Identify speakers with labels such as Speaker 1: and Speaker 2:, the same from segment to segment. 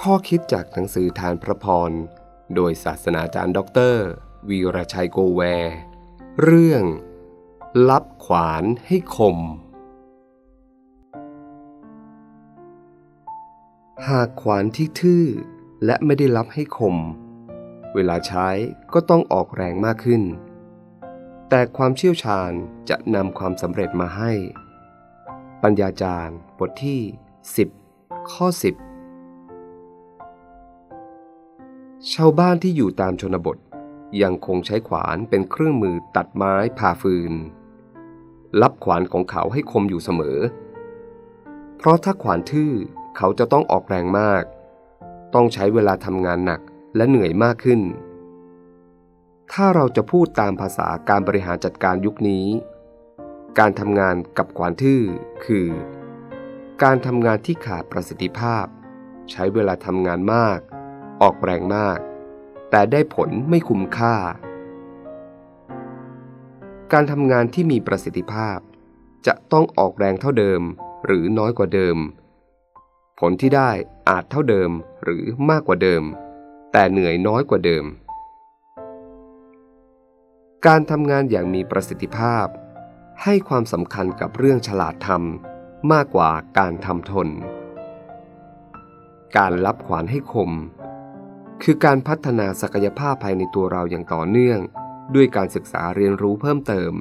Speaker 1: ข้อคิดจากหนังสือธารพระพร โดยศาสนาจารย์ด็อกเตอร์ วีรชัยโกแวร์เรื่อง ลับขวานให้คม หากขวานที่ทื่อและไม่ได้ลับให้คม เวลาใช้ก็ต้องออกแรงมากขึ้น แต่ความเชี่ยวชาญจะนำความสำเร็จมาให้ ปัญญาจารย์บทที่ 10 ข้อ 10 ชาวบ้านที่อยู่ตามชนบท ยังคงใช้ขวานเป็นเครื่องมือตัดไม้ผ่าฟืน รับขวานของเขาให้คมอยู่เสมอ เพราะถ้าขวานทื่อเขาจะต้องออกแรงมาก ต้องใช้เวลาทำงานหนักและเหนื่อยมากขึ้น ถ้าเราจะพูดตามภาษาการบริหารจัดการยุคนี้ การทำงานกับขวานทื่อคือ การทำงานที่ขาดประสิทธิภาพ ใช้เวลาทำงานมาก ออกแรงมาก แต่ได้ผลไม่คุ้มค่า การทำงานที่มีประสิทธิภาพ จะต้องออกแรงเท่าเดิมหรือน้อยกว่าเดิม ผลที่ได้อาจเท่าเดิมหรือมากกว่าเดิม แต่เหนื่อยน้อยกว่าเดิม การทำงานอย่างมีประสิทธิภาพ ให้ความสำคัญกับเรื่องฉลาดทำมากกว่าการทำทนการรับขวานให้คม คือการพัฒนาศักยภาพภายในตัวเราอย่างต่อเนื่อง ด้วยการศึกษาเรียนรู้เพิ่มเติม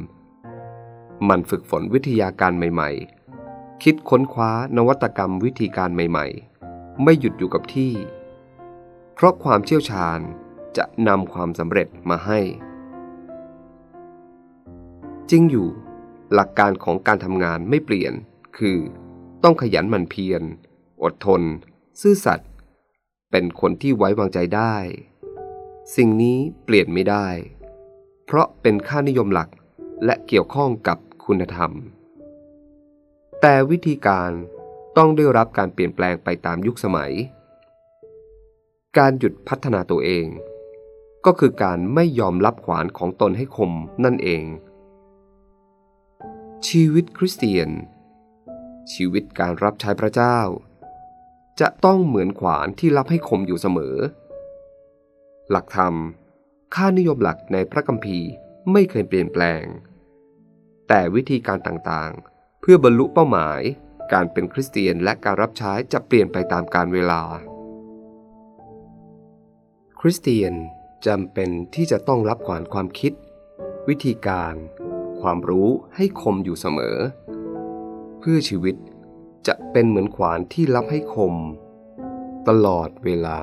Speaker 1: มันฝึกฝนวิทยาการใหม่ ๆ คิดค้นคว้านวัตกรรมวิธีการใหม่ ๆ ไม่หยุดอยู่กับที่ เพราะความเชี่ยวชาญจะนำความสำเร็จมาให้ จริงอยู่ หลักการของการทำงานไม่เปลี่ยน คือ ต้องขยันหมั่นเพียร อดทน ซื่อสัตย์ เป็นคนที่ไว้วางใจได้ สิ่งนี้เปลี่ยนไม่ได้ เพราะเป็นค่านิยมหลักและเกี่ยวข้องกับคุณธรรม แต่วิธีการต้องได้รับการเปลี่ยนแปลงไปตามยุคสมัย การหยุดพัฒนาตัวเอง ก็คือการไม่ยอมรับขวานของตนให้คมนั่นเอง ชีวิตคริสเตียน ชีวิตการรับใช้พระเจ้า จะต้องเหมือนขวานที่รับให้คมอยู่เสมอ หลักธรรม ค่านิยมหลักในพระคัมภีร์ไม่เคยเปลี่ยนแปลง แต่วิธีการต่างๆ เพื่อบรรลุเป้าหมาย การเป็นคริสเตียนและการรับใช้จะเปลี่ยนไปตามกาลเวลา คริสเตียนจำเป็นที่จะต้องรับขวานความคิด วิธีการ ความรู้ให้คมอยู่เสมอ เพื่อชีวิต จะเป็นเหมือนขวานที่รับให้คม ตลอดเวลา